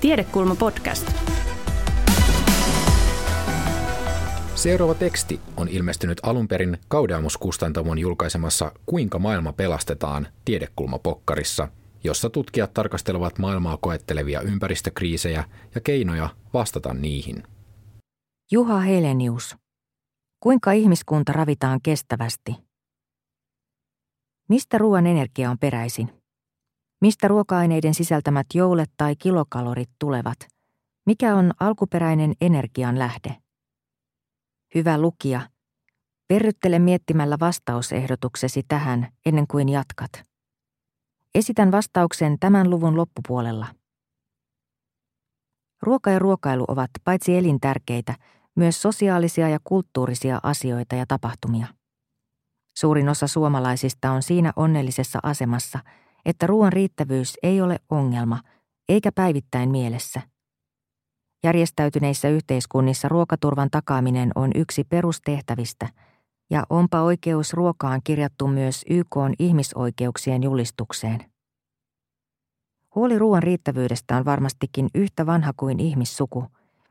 Tiedekulma podcast. Seuraava teksti on ilmestynyt alun perin Kaudeamus-kustantamon julkaisemassa Kuinka maailma pelastetaan tiedekulmapokkarissa, jossa tutkijat tarkastelevat maailmaa koettelevia ympäristökriisejä ja keinoja vastata niihin. Juha Helenius. Kuinka ihmiskunta ravitaan kestävästi? Mistä ruoan energia on peräisin? Mistä ruoka-aineiden sisältämät joulet tai kilokalorit tulevat? Mikä on alkuperäinen energian lähde? Hyvä lukija, perryttele miettimällä vastausehdotuksesi tähän ennen kuin jatkat. Esitän vastauksen tämän luvun loppupuolella. Ruoka ja ruokailu ovat paitsi elintärkeitä, myös sosiaalisia ja kulttuurisia asioita ja tapahtumia. Suurin osa suomalaisista on siinä onnellisessa asemassa, että ruoan riittävyys ei ole ongelma, eikä päivittäin mielessä. Järjestäytyneissä yhteiskunnissa ruokaturvan takaaminen on yksi perustehtävistä, ja onpa oikeus ruokaan kirjattu myös YK ihmisoikeuksien julistukseen. Huoli ruoan riittävyydestä on varmastikin yhtä vanha kuin ihmissuku,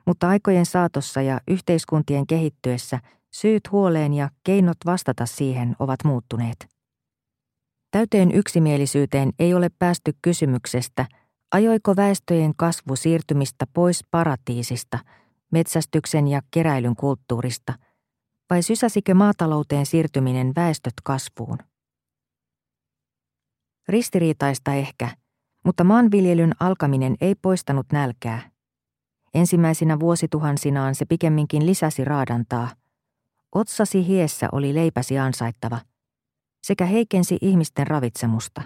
mutta aikojen saatossa ja yhteiskuntien kehittyessä syyt huoleen ja keinot vastata siihen ovat muuttuneet. Täyteen yksimielisyyteen ei ole päästy kysymyksestä – Ajoiko väestöjen kasvu siirtymistä pois paratiisista, metsästyksen ja keräilyn kulttuurista, vai sysäsikö maatalouteen siirtyminen väestöt kasvuun? Ristiriitaista ehkä, mutta maanviljelyn alkaminen ei poistanut nälkää. Ensimmäisinä vuosituhansinaan se pikemminkin lisäsi raadantaa. Otsasi hiessä oli leipäsi ansaittava, sekä heikensi ihmisten ravitsemusta.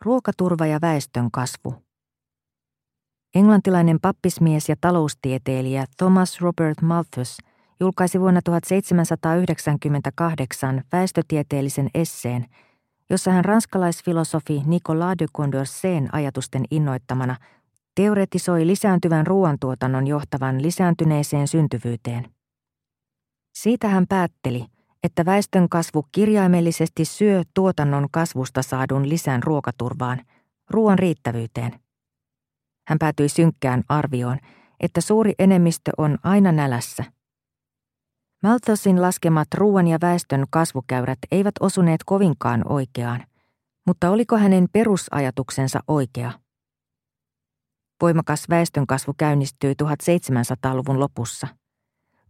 Ruokaturva ja väestön kasvu. Englantilainen pappismies ja taloustieteilijä Thomas Robert Malthus julkaisi vuonna 1798 väestötieteellisen esseen, jossa hän ranskalaisfilosofi Nicolas de Condorcet'n ajatusten innoittamana teoretisoi lisääntyvän ruoantuotannon johtavan lisääntyneeseen syntyvyyteen. Siitä hän päätteli – että väestön kasvu kirjaimellisesti syö tuotannon kasvusta saadun lisän ruokaturvaan, ruoan riittävyyteen. Hän päätyi synkkään arvioon, että suuri enemmistö on aina nälässä. Malthusin laskemat ruoan ja väestön kasvukäyrät eivät osuneet kovinkaan oikeaan, mutta oliko hänen perusajatuksensa oikea? Voimakas väestönkasvu käynnistyi 1700-luvun lopussa –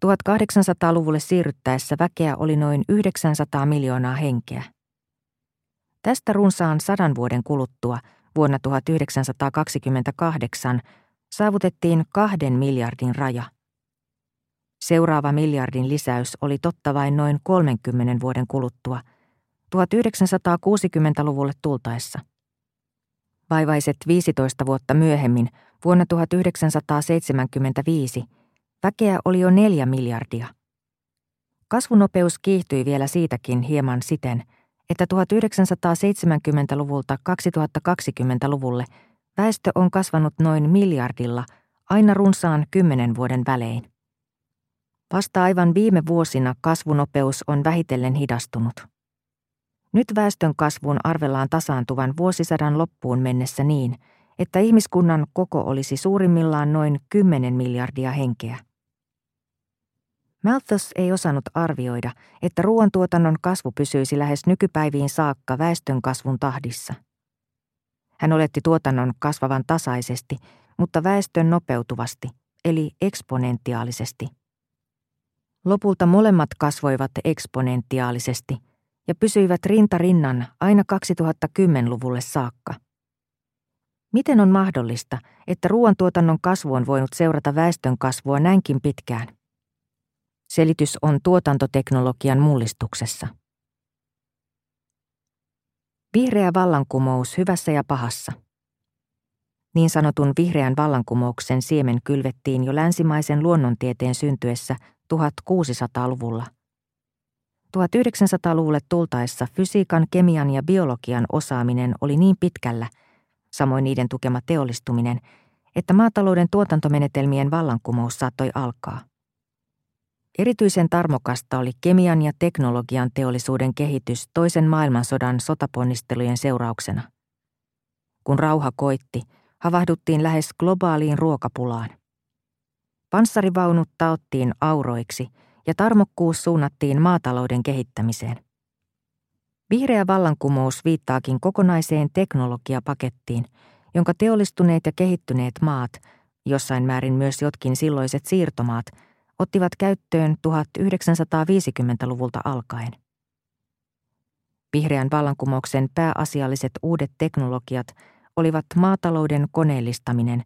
1800-luvulle siirryttäessä väkeä oli noin 900 miljoonaa henkeä. Tästä runsaan sadan vuoden kuluttua vuonna 1928 saavutettiin kahden miljardin raja. Seuraava miljardin lisäys oli totta vain noin 30 vuoden kuluttua, 1960-luvulle tultaessa. Vaivaiset 15 vuotta myöhemmin, vuonna 1975, Väkeä oli jo neljä miljardia. Kasvunopeus kiihtyi vielä siitäkin hieman siten, että 1970-luvulta 2020-luvulle väestö on kasvanut noin miljardilla aina runsaan kymmenen vuoden välein. Vasta aivan viime vuosina kasvunopeus on vähitellen hidastunut. Nyt väestön kasvun arvellaan tasaantuvan vuosisadan loppuun mennessä niin, että ihmiskunnan koko olisi suurimmillaan noin 10 miljardia henkeä. Malthus ei osannut arvioida, että ruoantuotannon kasvu pysyisi lähes nykypäiviin saakka väestön kasvun tahdissa. Hän oletti tuotannon kasvavan tasaisesti, mutta väestön nopeutuvasti, eli eksponentiaalisesti. Lopulta molemmat kasvoivat eksponentiaalisesti ja pysyivät rinta rinnan aina 2010-luvulle saakka. Miten on mahdollista, että ruoantuotannon kasvu on voinut seurata väestön kasvua näinkin pitkään? Selitys on tuotantoteknologian mullistuksessa. Vihreä vallankumous hyvässä ja pahassa. Niin sanotun vihreän vallankumouksen siemen kylvettiin jo länsimaisen luonnontieteen syntyessä 1600-luvulla. 1900-luvulle tultaessa fysiikan, kemian ja biologian osaaminen oli niin pitkällä, samoin niiden tukema teollistuminen, että maatalouden tuotantomenetelmien vallankumous saattoi alkaa. Erityisen tarmokasta oli kemian ja teknologian teollisuuden kehitys toisen maailmansodan sotaponnistelujen seurauksena. kun rauha koitti, havahduttiin lähes globaaliin ruokapulaan. Panssarivaunut taottiin auroiksi ja tarmokkuus suunnattiin maatalouden kehittämiseen. Vihreä vallankumous viittaakin kokonaiseen teknologiapakettiin, jonka teollistuneet ja kehittyneet maat, jossain määrin myös jotkin silloiset siirtomaat, ottivat käyttöön 1950-luvulta alkaen. Vihreän vallankumouksen pääasialliset uudet teknologiat olivat maatalouden koneellistaminen,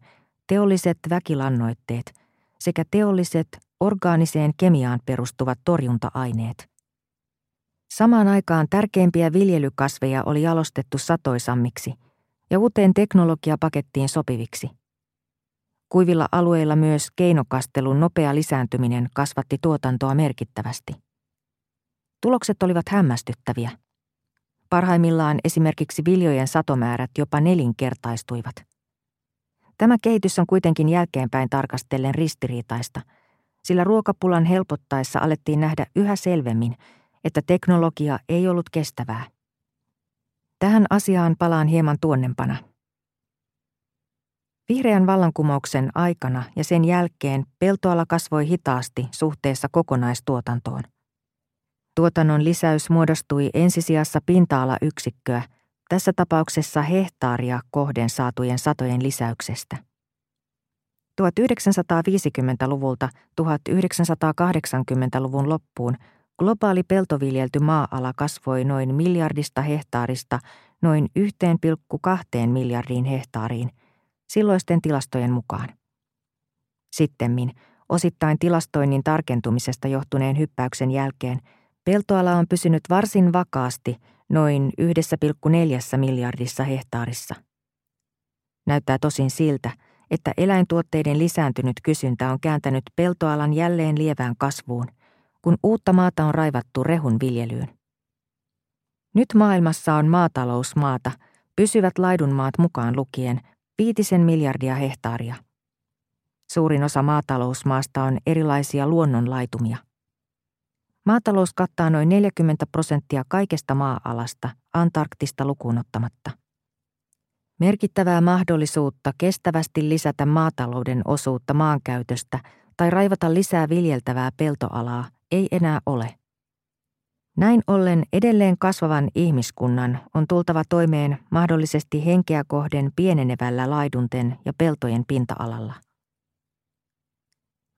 teolliset väkilannoitteet sekä teolliset orgaaniseen kemiaan perustuvat torjunta-aineet. Samaan aikaan tärkeimpiä viljelykasveja oli jalostettu satoisammiksi ja uuteen teknologiapakettiin sopiviksi. Kuivilla alueilla myös keinokastelun nopea lisääntyminen kasvatti tuotantoa merkittävästi. Tulokset olivat hämmästyttäviä. Parhaimmillaan esimerkiksi viljojen satomäärät jopa nelinkertaistuivat. Tämä kehitys on kuitenkin jälkeenpäin tarkastellen ristiriitaista, sillä ruokapulan helpottaessa alettiin nähdä yhä selvemmin, että teknologia ei ollut kestävää. Tähän asiaan palaan hieman tuonnempana. Vihreän vallankumouksen aikana ja sen jälkeen peltoala kasvoi hitaasti suhteessa kokonaistuotantoon. Tuotannon lisäys muodostui ensisijassa pinta-alayksikköä, tässä tapauksessa hehtaaria kohden saatujen satojen lisäyksestä. 1950-luvulta 1980-luvun loppuun globaali peltoviljelty maa-ala kasvoi noin miljardista hehtaarista noin 1,2 miljardiin hehtaariin, silloisten tilastojen mukaan. Sittemmin, osittain tilastoinnin tarkentumisesta johtuneen hyppäyksen jälkeen, peltoala on pysynyt varsin vakaasti noin 1,4 miljardissa hehtaarissa. Näyttää tosin siltä, että eläintuotteiden lisääntynyt kysyntä on kääntänyt peltoalan jälleen lievään kasvuun, kun uutta maata on raivattu rehun viljelyyn. Nyt maailmassa on maatalousmaata, pysyvät laidunmaat mukaan lukien, viitisen miljardia hehtaaria. Suurin osa maatalousmaasta on erilaisia luonnonlaitumia. Maatalous kattaa noin 40 prosenttia kaikesta maa-alasta, Antarktista lukuun ottamatta. Merkittävää mahdollisuutta kestävästi lisätä maatalouden osuutta maankäytöstä tai raivata lisää viljeltävää peltoalaa ei enää ole. Näin ollen edelleen kasvavan ihmiskunnan on tultava toimeen mahdollisesti henkeä kohden pienenevällä laidunten ja peltojen pinta-alalla.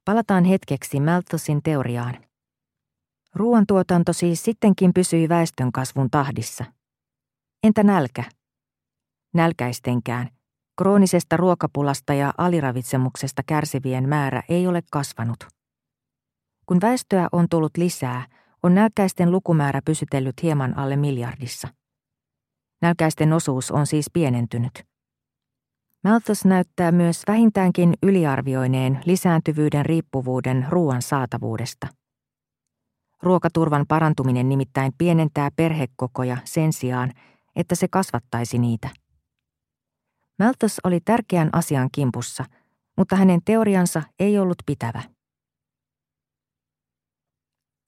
Palataan hetkeksi Malthusin teoriaan. Ruoantuotanto siis sittenkin pysyi väestönkasvun tahdissa. Entä nälkä? Nälkäistenkään, kroonisesta ruokapulasta ja aliravitsemuksesta kärsivien määrä ei ole kasvanut. Kun väestöä on tullut lisää, on nälkäisten lukumäärä pysytellyt hieman alle miljardissa. Nälkäisten osuus on siis pienentynyt. Malthus näyttää myös vähintäänkin yliarvioineen lisääntyvyyden riippuvuuden ruoan saatavuudesta. Ruokaturvan parantuminen nimittäin pienentää perhekokoja sen sijaan, että se kasvattaisi niitä. Malthus oli tärkeän asian kimpussa, mutta hänen teoriansa ei ollut pitävä.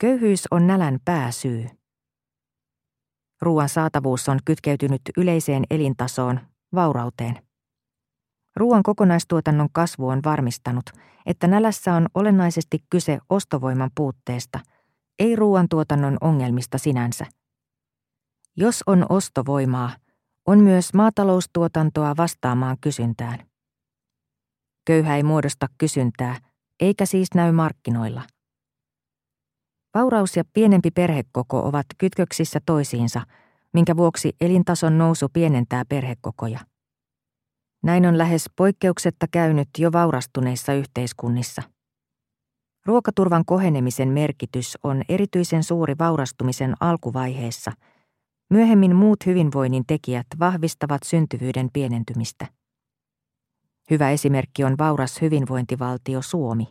Köyhyys on nälän pääsyy. Ruoan saatavuus on kytkeytynyt yleiseen elintasoon, vaurauteen. Ruoan kokonaistuotannon kasvu on varmistanut, että nälässä on olennaisesti kyse ostovoiman puutteesta, ei ruoantuotannon ongelmista sinänsä. Jos on ostovoimaa, on myös maataloustuotantoa vastaamaan kysyntään. Köyhä ei muodosta kysyntää, eikä siis näy markkinoilla. Vauraus ja pienempi perhekoko ovat kytköksissä toisiinsa, minkä vuoksi elintason nousu pienentää perhekokoja. Näin on lähes poikkeuksetta käynyt jo vaurastuneissa yhteiskunnissa. Ruokaturvan kohenemisen merkitys on erityisen suuri vaurastumisen alkuvaiheessa. Myöhemmin muut hyvinvoinnin tekijät vahvistavat syntyvyyden pienentymistä. Hyvä esimerkki on vauras hyvinvointivaltio Suomi.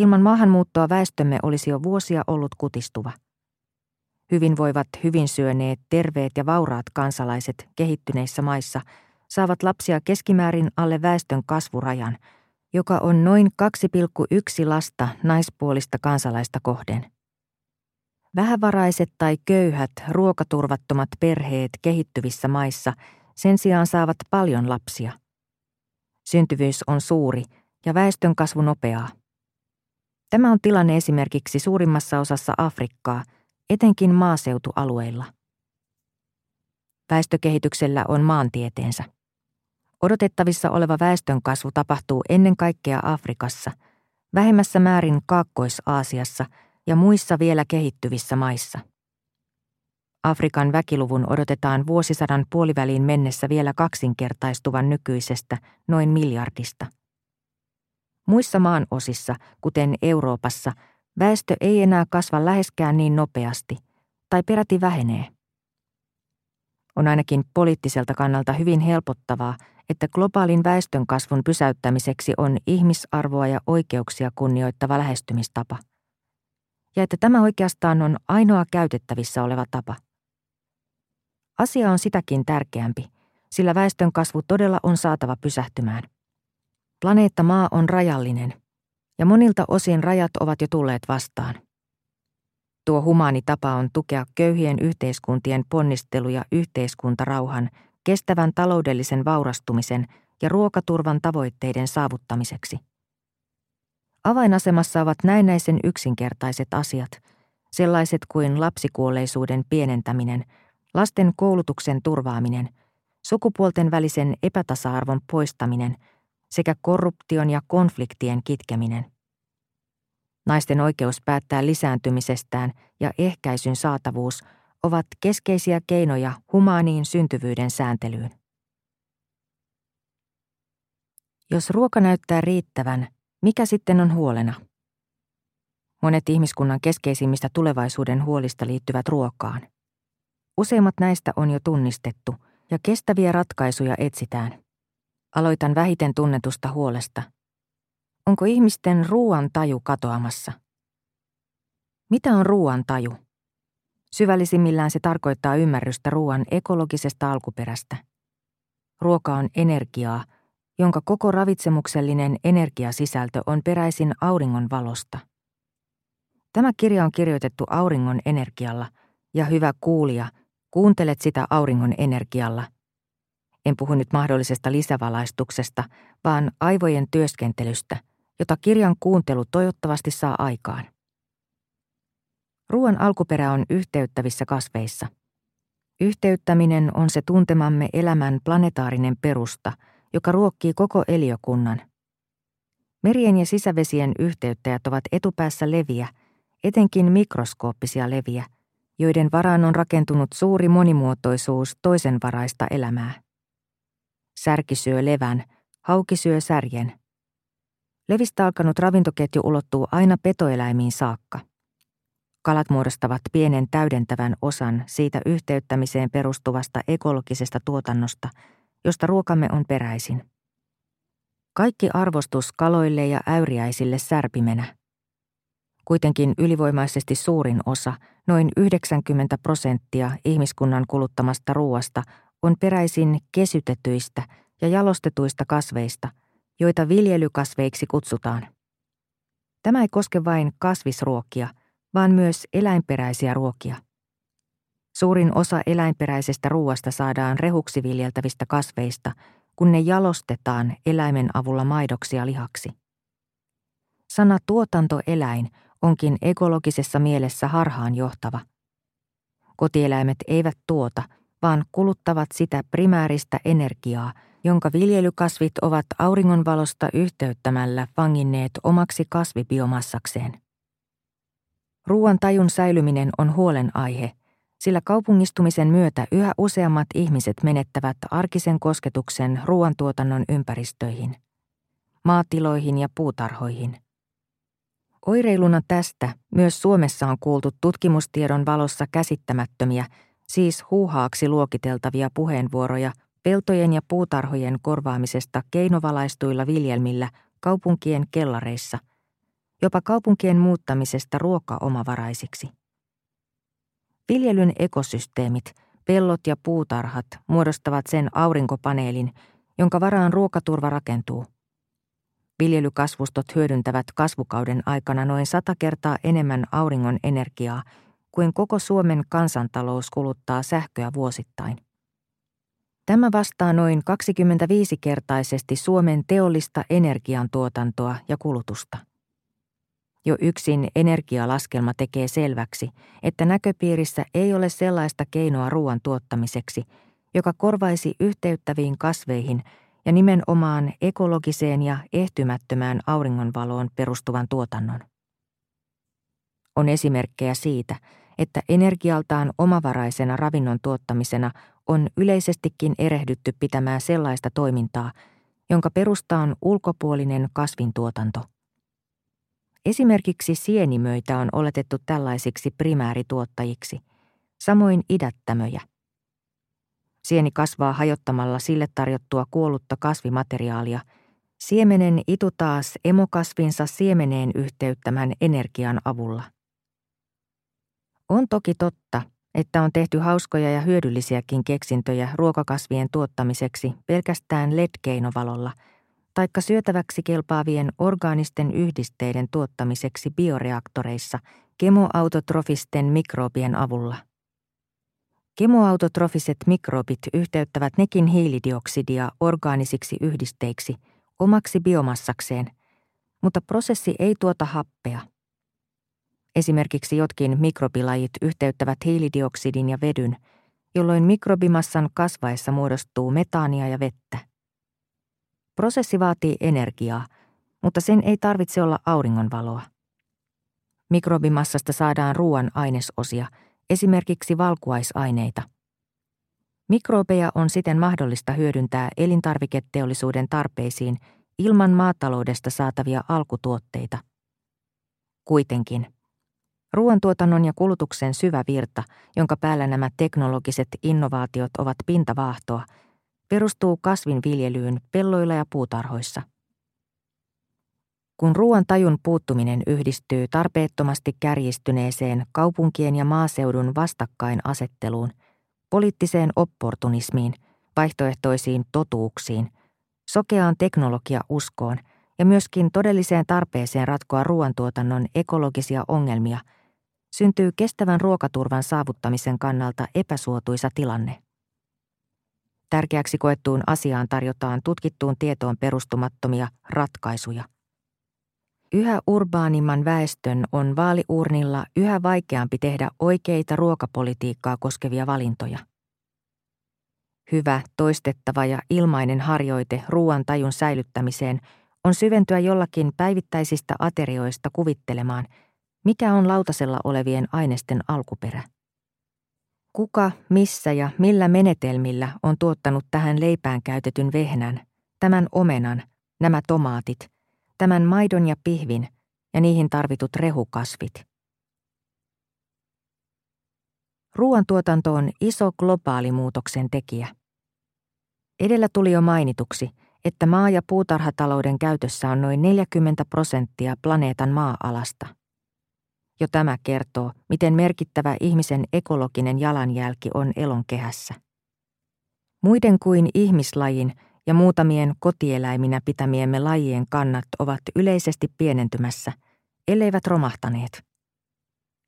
Ilman maahanmuuttoa väestömme olisi jo vuosia ollut kutistuva. Hyvinvoivat, hyvin syöneet, terveet ja vauraat kansalaiset kehittyneissä maissa saavat lapsia keskimäärin alle väestön kasvurajan, joka on noin 2,1 lasta naispuolista kansalaista kohden. Vähävaraiset tai köyhät, ruokaturvattomat perheet kehittyvissä maissa sen sijaan saavat paljon lapsia. Syntyvyys on suuri ja väestön kasvu nopeaa. Tämä on tilanne esimerkiksi suurimmassa osassa Afrikkaa, etenkin maaseutualueilla. Väestökehityksellä on maantieteensä. Odotettavissa oleva väestönkasvu tapahtuu ennen kaikkea Afrikassa, vähemmässä määrin Kaakkois-Aasiassa ja muissa vielä kehittyvissä maissa. Afrikan väkiluvun odotetaan vuosisadan puoliväliin mennessä vielä kaksinkertaistuvan nykyisestä noin miljardista. Muissa maan osissa, kuten Euroopassa, väestö ei enää kasva läheskään niin nopeasti, tai peräti vähenee. On ainakin poliittiselta kannalta hyvin helpottavaa, että globaalin väestön kasvun pysäyttämiseksi on ihmisarvoa ja oikeuksia kunnioittava lähestymistapa. Ja että tämä oikeastaan on ainoa käytettävissä oleva tapa. Asia on sitäkin tärkeämpi, sillä väestön kasvu todella on saatava pysähtymään. Planeetta Maa on rajallinen, ja monilta osin rajat ovat jo tulleet vastaan. Tuo humaani tapa on tukea köyhien yhteiskuntien ponnisteluja yhteiskuntarauhan, kestävän taloudellisen vaurastumisen ja ruokaturvan tavoitteiden saavuttamiseksi. Avainasemassa ovat näennäisen yksinkertaiset asiat, sellaiset kuin lapsikuolleisuuden pienentäminen, lasten koulutuksen turvaaminen, sukupuolten välisen epätasa-arvon poistaminen sekä korruption ja konfliktien kitkeminen. Naisten oikeus päättää lisääntymisestään ja ehkäisyn saatavuus ovat keskeisiä keinoja humaaniin syntyvyyden sääntelyyn. Jos ruoka näyttää riittävän, mikä sitten on huolena? Monet ihmiskunnan keskeisimmistä tulevaisuuden huolista liittyvät ruokaan. Useimmat näistä on jo tunnistettu ja kestäviä ratkaisuja etsitään. Aloitan vähiten tunnetusta huolesta. Onko ihmisten ruoan taju katoamassa? Mitä on ruoan taju? Syvällisimmillään se tarkoittaa ymmärrystä ruoan ekologisesta alkuperästä. Ruoka on energiaa, jonka koko ravitsemuksellinen energiasisältö on peräisin auringon valosta. Tämä kirja on kirjoitettu auringon energialla, ja hyvä kuulija, kuuntelet sitä auringon energialla. En puhu nyt mahdollisesta lisävalaistuksesta, vaan aivojen työskentelystä, jota kirjan kuuntelu toivottavasti saa aikaan. Ruoan alkuperä on yhteyttävissä kasveissa. Yhteyttäminen on se tuntemamme elämän planetaarinen perusta, joka ruokkii koko eliökunnan. Merien ja sisävesien yhteyttäjät ovat etupäässä leviä, etenkin mikroskooppisia leviä, joiden varaan on rakentunut suuri monimuotoisuus toisenvaraista elämää. Särki syö levän, hauki syö särjen. Levistä alkanut ravintoketju ulottuu aina petoeläimiin saakka. Kalat muodostavat pienen täydentävän osan siitä yhteyttämiseen perustuvasta ekologisesta tuotannosta, josta ruokamme on peräisin. Kaikki arvostus kaloille ja äyriäisille särpimenä. Kuitenkin ylivoimaisesti suurin osa, noin 90 prosenttia ihmiskunnan kuluttamasta ruoasta, on peräisin kesytetyistä ja jalostetuista kasveista, joita viljelykasveiksi kutsutaan. Tämä ei koske vain kasvisruokia – vaan myös eläinperäisiä ruokia. Suurin osa eläinperäisestä ruoasta saadaan rehuksi viljeltävistä kasveista, kun ne jalostetaan eläimen avulla maidoksi ja lihaksi. Sana tuotantoeläin onkin ekologisessa mielessä harhaan johtava. Kotieläimet eivät tuota, vaan kuluttavat sitä primääristä energiaa, jonka viljelykasvit ovat auringonvalosta yhteyttämällä vanginneet omaksi kasvibiomassakseen. Ruoan tajun säilyminen on huolenaihe, sillä kaupungistumisen myötä yhä useammat ihmiset menettävät arkisen kosketuksen ruoantuotannon ympäristöihin, maatiloihin ja puutarhoihin. Oireiluna tästä myös Suomessa on kuultu tutkimustiedon valossa käsittämättömiä, siis huuhaaksi luokiteltavia puheenvuoroja peltojen ja puutarhojen korvaamisesta keinovalaistuilla viljelmillä kaupunkien kellareissa – jopa kaupunkien muuttamisesta ruokaomavaraisiksi. Viljelyn ekosysteemit, pellot ja puutarhat muodostavat sen aurinkopaneelin, jonka varaan ruokaturva rakentuu. Viljelykasvustot hyödyntävät kasvukauden aikana noin sata kertaa enemmän auringon energiaa kuin koko Suomen kansantalous kuluttaa sähköä vuosittain. Tämä vastaa noin 25-kertaisesti Suomen teollista energiantuotantoa ja kulutusta. Jo yksin energialaskelma tekee selväksi, että näköpiirissä ei ole sellaista keinoa ruoan tuottamiseksi, joka korvaisi yhteyttäviin kasveihin ja nimenomaan ekologiseen ja ehtymättömään auringonvaloon perustuvan tuotannon. On esimerkkejä siitä, että energialtaan omavaraisena ravinnon tuottamisena on yleisestikin erehdytty pitämään sellaista toimintaa, jonka perusta on ulkopuolinen kasvintuotanto. Esimerkiksi sienimöitä on oletettu tällaisiksi primäärituottajiksi, samoin idättämöjä. Sieni kasvaa hajottamalla sille tarjottua kuollutta kasvimateriaalia. Siemenen itu taas emokasvinsa siemeneen yhteyttämän energian avulla. On toki totta, että on tehty hauskoja ja hyödyllisiäkin keksintöjä ruokakasvien tuottamiseksi pelkästään LED-keinovalolla, taikka syötäväksi kelpaavien orgaanisten yhdisteiden tuottamiseksi bioreaktoreissa kemoautotrofisten mikrobien avulla. Kemoautotrofiset mikrobit yhteyttävät nekin hiilidioksidia orgaanisiksi yhdisteiksi omaksi biomassakseen, mutta prosessi ei tuota happea – Esimerkiksi jotkin mikrobilajit yhteyttävät hiilidioksidin ja vedyn, jolloin mikrobimassan kasvaessa muodostuu metaania ja vettä. Prosessi vaatii energiaa, mutta sen ei tarvitse olla auringonvaloa. Mikrobimassasta saadaan ruoan ainesosia, esimerkiksi valkuaisaineita. Mikrobeja on siten mahdollista hyödyntää elintarviketeollisuuden tarpeisiin ilman maataloudesta saatavia alkutuotteita. Kuitenkin – Ruoantuotannon ja kulutuksen syvä virta, jonka päällä nämä teknologiset innovaatiot ovat pintavaahtoa, perustuu kasvinviljelyyn pelloilla ja puutarhoissa. Kun ruoan tajun puuttuminen yhdistyy tarpeettomasti kärjistyneeseen kaupunkien ja maaseudun vastakkainasetteluun, poliittiseen opportunismiin, vaihtoehtoisiin totuuksiin, sokeaan teknologiauskoon ja myöskin todelliseen tarpeeseen ratkoa ruoantuotannon ekologisia ongelmia – syntyy kestävän ruokaturvan saavuttamisen kannalta epäsuotuisa tilanne. Tärkeäksi koettuun asiaan tarjotaan tutkittuun tietoon perustumattomia ratkaisuja. Yhä urbaanimman väestön on vaaliurnilla yhä vaikeampi tehdä oikeita ruokapolitiikkaa koskevia valintoja. Hyvä, toistettava ja ilmainen harjoite ruoan tajun säilyttämiseen on syventyä jollakin päivittäisistä aterioista kuvittelemaan – mikä on lautasella olevien ainesten alkuperä? Kuka, missä ja millä menetelmillä on tuottanut tähän leipään käytetyn vehnän, tämän omenan, nämä tomaatit, tämän maidon ja pihvin ja niihin tarvitut rehukasvit? Ruoantuotanto on iso globaali muutoksen tekijä. Edellä tuli jo mainituksi, että maa- ja puutarhatalouden käytössä on noin 40 prosenttia planeetan maa-alasta – jo tämä kertoo, miten merkittävä ihmisen ekologinen jalanjälki on elonkehässä. Muiden kuin ihmislajin ja muutamien kotieläiminä pitämiemme lajien kannat ovat yleisesti pienentymässä, elleivät romahtaneet.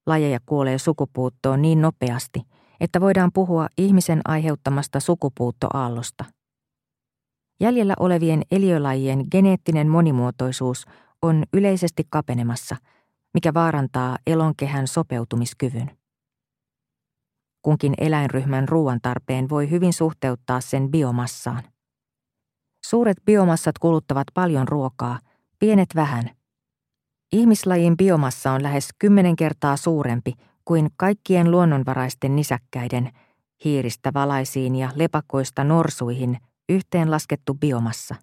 Lajeja kuolee sukupuuttoon niin nopeasti, että voidaan puhua ihmisen aiheuttamasta sukupuuttoaallosta. Jäljellä olevien eliölajien geneettinen monimuotoisuus on yleisesti kapenemassa – mikä vaarantaa elonkehän sopeutumiskyvyn. Kunkin eläinryhmän ruoantarpeen voi hyvin suhteuttaa sen biomassaan. Suuret biomassat kuluttavat paljon ruokaa, pienet vähän. Ihmislajin biomassa on lähes kymmenen kertaa suurempi kuin kaikkien luonnonvaraisten nisäkkäiden, hiiristä valaisiin ja lepakoista norsuihin yhteenlaskettu biomassa.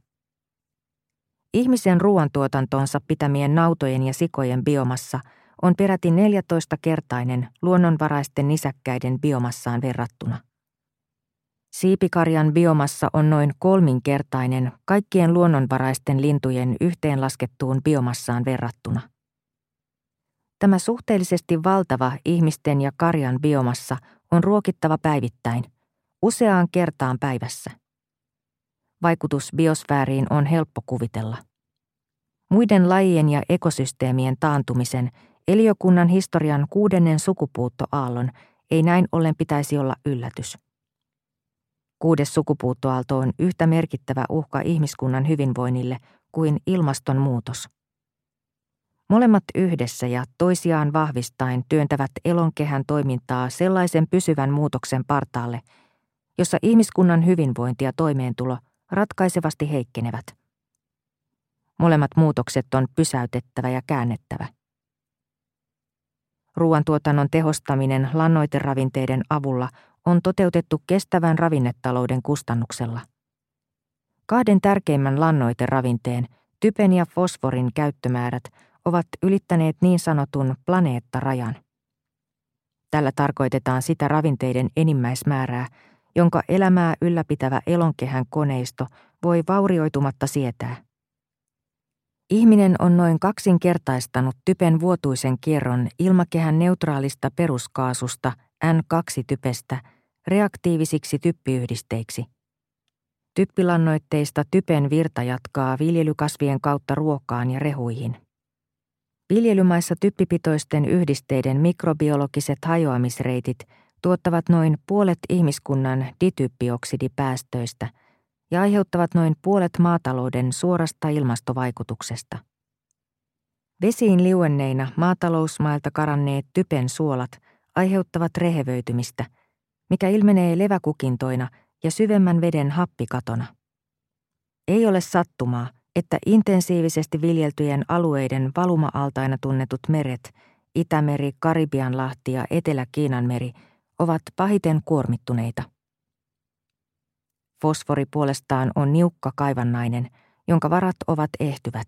Ihmisen ruoantuotantoonsa pitämien nautojen ja sikojen biomassa on peräti 14-kertainen luonnonvaraisten nisäkkäiden biomassaan verrattuna. Siipikarjan biomassa on noin kolminkertainen kaikkien luonnonvaraisten lintujen yhteenlaskettuun biomassaan verrattuna. Tämä suhteellisesti valtava ihmisten ja karjan biomassa on ruokittava päivittäin, useaan kertaan päivässä. Vaikutus biosfääriin on helppo kuvitella. Muiden lajien ja ekosysteemien taantumisen eliokunnan historian kuudennen sukupuuttoaallon ei näin ollen pitäisi olla yllätys. Kuudes sukupuuttoaalto on yhtä merkittävä uhka ihmiskunnan hyvinvoinnille kuin ilmastonmuutos. Molemmat yhdessä ja toisiaan vahvistaen työntävät elonkehän toimintaa sellaisen pysyvän muutoksen partaalle, jossa ihmiskunnan hyvinvointi ja toimeentulo ratkaisevasti heikkenevät. Molemmat muutokset on pysäytettävä ja käännettävä. Ruoantuotannon tehostaminen lannoiteravinteiden avulla on toteutettu kestävän ravinnetalouden kustannuksella. Kahden tärkeimmän lannoiteravinteen, typen ja fosforin käyttömäärät ovat ylittäneet niin sanotun planeettarajan. Tällä tarkoitetaan sitä ravinteiden enimmäismäärää, jonka elämää ylläpitävä elonkehän koneisto voi vaurioitumatta sietää. Ihminen on noin kaksinkertaistanut typen vuotuisen kierron ilmakehän neutraalista peruskaasusta N2-typestä reaktiivisiksi typpiyhdisteiksi. Typpilannoitteista typen virta jatkaa viljelykasvien kautta ruokaan ja rehuihin. Viljelymaissa typpipitoisten yhdisteiden mikrobiologiset hajoamisreitit tuottavat noin puolet ihmiskunnan dityppioksidipäästöistä ja aiheuttavat noin puolet maatalouden suorasta ilmastovaikutuksesta. Vesiin liuenneina maatalousmailta karanneet typen suolat aiheuttavat rehevöitymistä, mikä ilmenee leväkukintoina ja syvemmän veden happikatona. Ei ole sattumaa, että intensiivisesti viljeltyjen alueiden valuma-altaina tunnetut meret, Itämeri, Karibianlahti ja Etelä-Kiinanmeri, ovat pahiten kuormittuneita. Fosfori puolestaan on niukka kaivannainen, jonka varat ovat ehtyvät.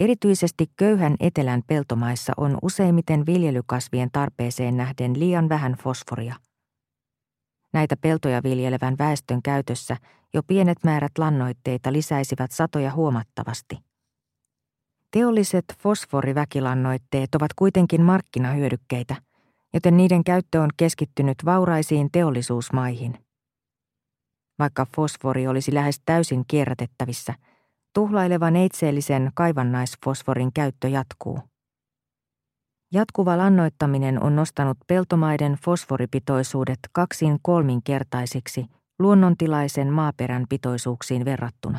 Erityisesti köyhän etelän peltomaissa on useimmiten viljelykasvien tarpeeseen nähden liian vähän fosforia. Näitä peltoja viljelevän väestön käytössä jo pienet määrät lannoitteita lisäisivät satoja huomattavasti. Teolliset fosforiväkilannoitteet ovat kuitenkin markkinahyödykkeitä, joten niiden käyttö on keskittynyt vauraisiin teollisuusmaihin. Vaikka fosfori olisi lähes täysin kierrätettävissä, tuhlailevan neitseellisen kaivannaisfosforin käyttö jatkuu. Jatkuva lannoittaminen on nostanut peltomaiden fosforipitoisuudet kaksin kolminkertaisiksi luonnontilaisen maaperän pitoisuuksiin verrattuna.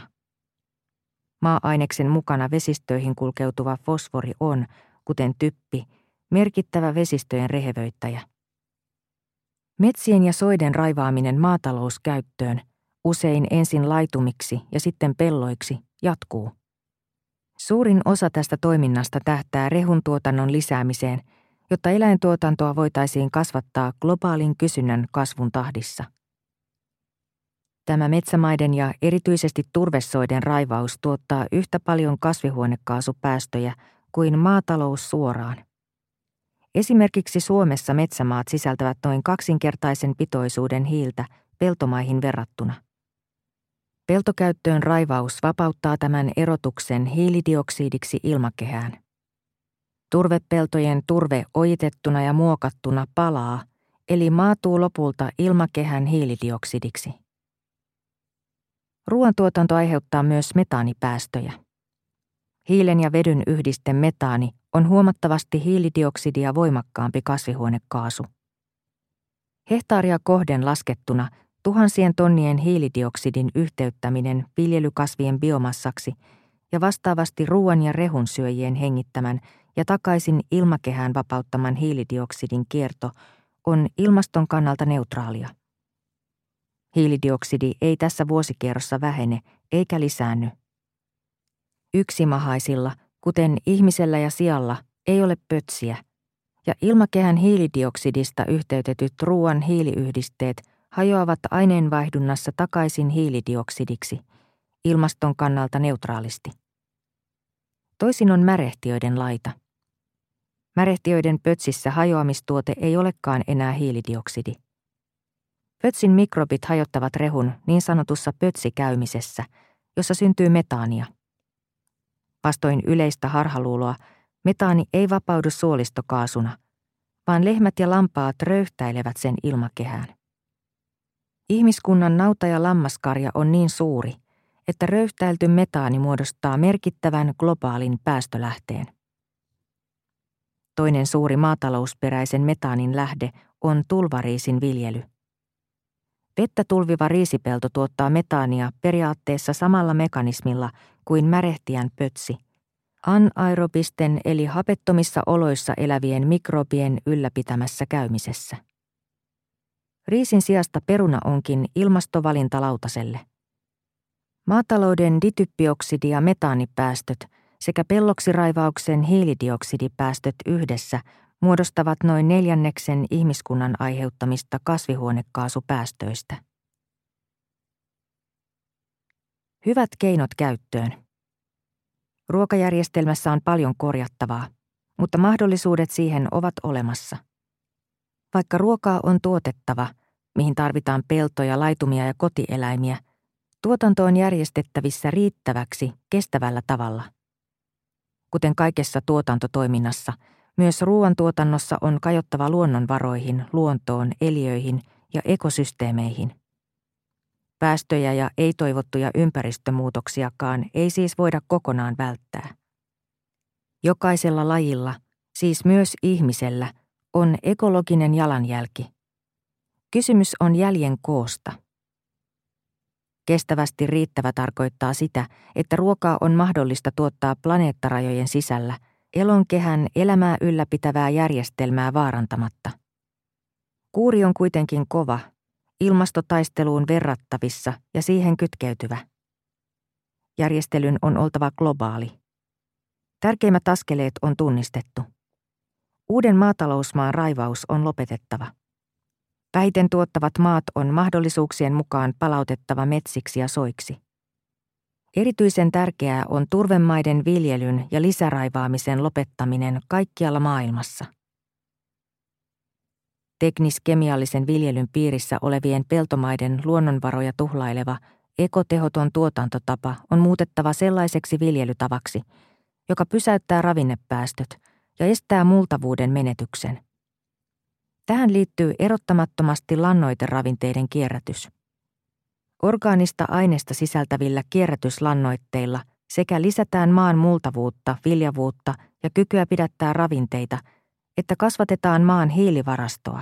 Maa-aineksen mukana vesistöihin kulkeutuva fosfori on, kuten typpi, merkittävä vesistöjen rehevöittäjä. Metsien ja soiden raivaaminen maatalouskäyttöön, usein ensin laitumiksi ja sitten pelloiksi, jatkuu. Suurin osa tästä toiminnasta tähtää rehun tuotannon lisäämiseen, jotta eläintuotantoa voitaisiin kasvattaa globaalin kysynnän kasvun tahdissa. Tämä metsämaiden ja erityisesti turvesoiden raivaus tuottaa yhtä paljon kasvihuonekaasupäästöjä kuin maatalous suoraan. Esimerkiksi Suomessa metsämaat sisältävät noin kaksinkertaisen pitoisuuden hiiltä peltomaihin verrattuna. Peltokäyttöön raivaus vapauttaa tämän erotuksen hiilidioksidiksi ilmakehään. Turvepeltojen turve ojitettuna ja muokattuna palaa, eli maatuu lopulta ilmakehän hiilidioksidiksi. Ruoantuotanto aiheuttaa myös metaanipäästöjä. Hiilen ja vedyn yhdiste metaani on huomattavasti hiilidioksidia voimakkaampi kasvihuonekaasu. Hehtaaria kohden laskettuna tuhansien tonnien hiilidioksidin yhteyttäminen viljelykasvien biomassaksi ja vastaavasti ruoan ja rehun syöjien hengittämän ja takaisin ilmakehään vapauttaman hiilidioksidin kierto on ilmaston kannalta neutraalia. Hiilidioksidi ei tässä vuosikierrossa vähene eikä lisäänny. Yksimahaisilla, kuten ihmisellä ja sialla, ei ole pötsiä, ja ilmakehän hiilidioksidista yhteytetyt ruoan hiiliyhdisteet hajoavat aineenvaihdunnassa takaisin hiilidioksidiksi, ilmaston kannalta neutraalisti. Toisin on märehtiöiden laita. Märehtiöiden pötsissä hajoamistuote ei olekaan enää hiilidioksidi. Pötsin mikrobit hajottavat rehun niin sanotussa pötsikäymisessä, jossa syntyy metaania. Vastoin yleistä harhaluuloa, metaani ei vapaudu suolistokaasuna, vaan lehmät ja lampaat röyhtäilevät sen ilmakehään. Ihmiskunnan nauta- ja lammaskarja on niin suuri, että röyhtäilty metaani muodostaa merkittävän globaalin päästölähteen. Toinen suuri maatalousperäisen metaanin lähde on tulvariisin viljely. Vettä tulviva riisipelto tuottaa metaania periaatteessa samalla mekanismilla kuin märehtijän pötsi, anaerobisten eli hapettomissa oloissa elävien mikrobien ylläpitämässä käymisessä. Riisin sijasta peruna onkin ilmastovalinta lautaselle. Maatalouden dityppioksidi- ja metaanipäästöt sekä pelloksiraivauksen hiilidioksidipäästöt yhdessä muodostavat noin neljänneksen ihmiskunnan aiheuttamista kasvihuonekaasupäästöistä. Hyvät keinot käyttöön. Ruokajärjestelmässä on paljon korjattavaa, mutta mahdollisuudet siihen ovat olemassa. Vaikka ruokaa on tuotettava, mihin tarvitaan peltoja, laitumia ja kotieläimiä, tuotanto on järjestettävissä riittäväksi kestävällä tavalla. Kuten kaikessa tuotantotoiminnassa, myös ruoantuotannossa on kajottava luonnonvaroihin, luontoon, eliöihin ja ekosysteemeihin. Päästöjä ja ei-toivottuja ympäristömuutoksiakaan ei siis voida kokonaan välttää. Jokaisella lajilla, siis myös ihmisellä, on ekologinen jalanjälki. Kysymys on jäljen koosta. Kestävästi riittävä tarkoittaa sitä, että ruokaa on mahdollista tuottaa planeettarajojen sisällä elonkehän elämää ylläpitävää järjestelmää vaarantamatta. Kuuri on kuitenkin kova, ilmastotaisteluun verrattavissa ja siihen kytkeytyvä. Järjestelyn on oltava globaali. Tärkeimmät askeleet on tunnistettu. Uuden maatalousmaan raivaus on lopetettava. Vähiten tuottavat maat on mahdollisuuksien mukaan palautettava metsiksi ja soiksi. Erityisen tärkeää on turvemaiden viljelyn ja lisäraivaamisen lopettaminen kaikkialla maailmassa. Tekniskemiallisen viljelyn piirissä olevien peltomaiden luonnonvaroja tuhlaileva ekotehoton tuotantotapa on muutettava sellaiseksi viljelytavaksi, joka pysäyttää ravinnepäästöt ja estää multavuuden menetyksen. Tähän liittyy erottamattomasti lannoiteravinteiden kierrätys. Orgaanista aineesta sisältävillä kierrätyslannoitteilla sekä lisätään maan multavuutta, viljavuutta ja kykyä pidättää ravinteita, että kasvatetaan maan hiilivarastoa.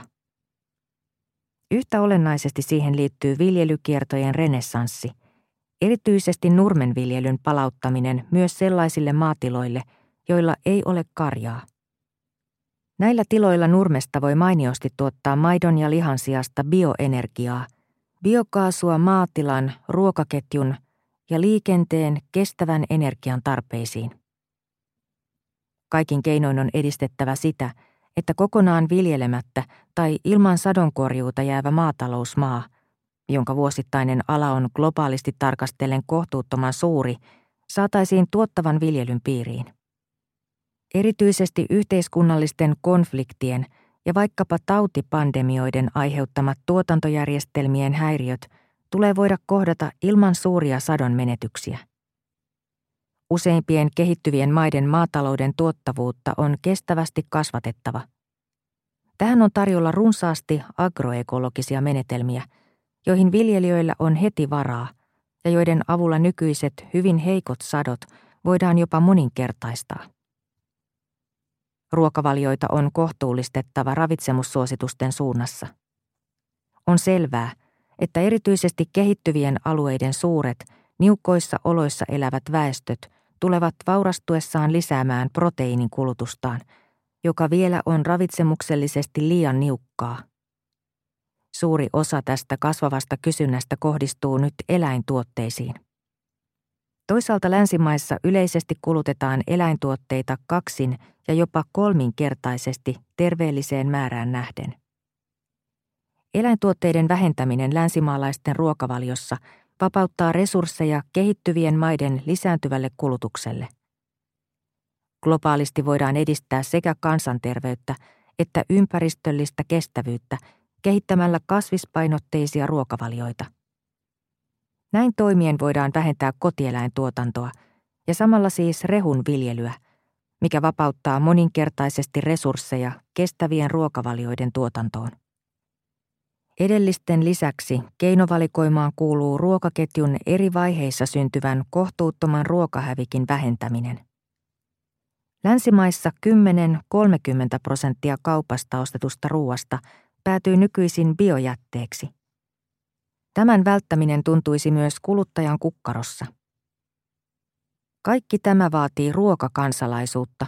Yhtä olennaisesti siihen liittyy viljelykiertojen renessanssi, erityisesti nurmenviljelyn palauttaminen myös sellaisille maatiloille, joilla ei ole karjaa. Näillä tiloilla nurmesta voi mainiosti tuottaa maidon ja lihan sijasta bioenergiaa, biokaasua maatilan, ruokaketjun ja liikenteen kestävän energian tarpeisiin. Kaikin keinoin on edistettävä sitä, että kokonaan viljelemättä tai ilman sadonkorjuuta jäävä maatalousmaa, jonka vuosittainen ala on globaalisti tarkastellen kohtuuttoman suuri, saataisiin tuottavan viljelyn piiriin. Erityisesti yhteiskunnallisten konfliktien ja vaikkapa tautipandemioiden aiheuttamat tuotantojärjestelmien häiriöt tulee voida kohdata ilman suuria sadon menetyksiä. Useimpien kehittyvien maiden maatalouden tuottavuutta on kestävästi kasvatettava. Tähän on tarjolla runsaasti agroekologisia menetelmiä, joihin viljelijöillä on heti varaa ja joiden avulla nykyiset hyvin heikot sadot voidaan jopa moninkertaistaa. Ruokavalioita on kohtuullistettava ravitsemussuositusten suunnassa. On selvää, että erityisesti kehittyvien alueiden suuret, niukkoissa oloissa elävät väestöt tulevat vaurastuessaan lisäämään proteiinin kulutustaan, joka vielä on ravitsemuksellisesti liian niukkaa. Suuri osa tästä kasvavasta kysynnästä kohdistuu nyt eläintuotteisiin. Toisaalta länsimaissa yleisesti kulutetaan eläintuotteita kaksin ja jopa kolminkertaisesti terveelliseen määrään nähden. Eläintuotteiden vähentäminen länsimaalaisten ruokavaliossa vapauttaa resursseja kehittyvien maiden lisääntyvälle kulutukselle. Globaalisti voidaan edistää sekä kansanterveyttä että ympäristöllistä kestävyyttä kehittämällä kasvispainotteisia ruokavalioita – näin toimien voidaan vähentää kotieläintuotantoa ja samalla siis rehun viljelyä, mikä vapauttaa moninkertaisesti resursseja kestävien ruokavalioiden tuotantoon. Edellisten lisäksi keinovalikoimaan kuuluu ruokaketjun eri vaiheissa syntyvän kohtuuttoman ruokahävikin vähentäminen. Länsimaissa 10-30 prosenttia kaupasta ostetusta ruoasta päätyy nykyisin biojätteeksi. Tämän välttäminen tuntuisi myös kuluttajan kukkarossa. Kaikki tämä vaatii ruokakansalaisuutta.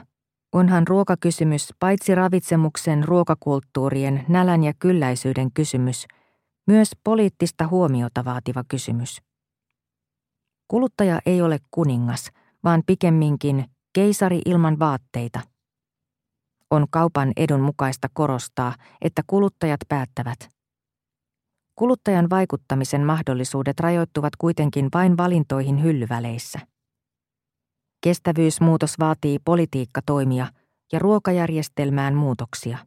Onhan ruokakysymys paitsi ravitsemuksen, ruokakulttuurien, nälän ja kylläisyyden kysymys, myös poliittista huomiota vaativa kysymys. Kuluttaja ei ole kuningas, vaan pikemminkin keisari ilman vaatteita. On kaupan edun mukaista korostaa, että kuluttajat päättävät. Kuluttajan vaikuttamisen mahdollisuudet rajoittuvat kuitenkin vain valintoihin hyllyväleissä. Kestävyysmuutos vaatii politiikkatoimia ja ruokajärjestelmään muutoksia.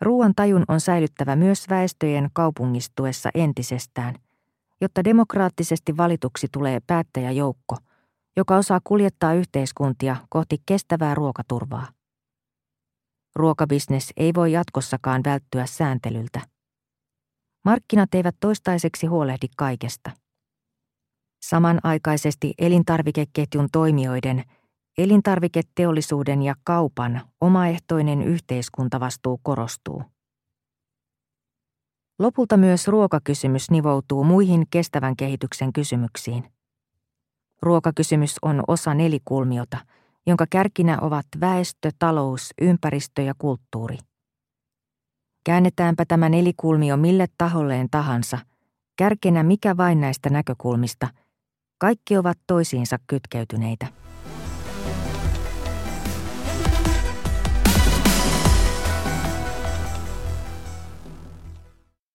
Ruoan tajun on säilyttävä myös väestöjen kaupungistuessa entisestään, jotta demokraattisesti valituksi tulee päättäjäjoukko, joka osaa kuljettaa yhteiskuntia kohti kestävää ruokaturvaa. Ruokabisnes ei voi jatkossakaan välttyä sääntelyltä. Markkinat eivät toistaiseksi huolehdi kaikesta. Samanaikaisesti elintarvikeketjun toimijoiden, elintarviketeollisuuden ja kaupan omaehtoinen yhteiskuntavastuu korostuu. Lopulta myös ruokakysymys nivoutuu muihin kestävän kehityksen kysymyksiin. Ruokakysymys on osa nelikulmiota, jonka kärkinä ovat väestö, talous, ympäristö ja kulttuuri. Käännetäänpä tämä nelikulmio mille taholleen tahansa, kärkenä mikä vain näistä näkökulmista, kaikki ovat toisiinsa kytkeytyneitä.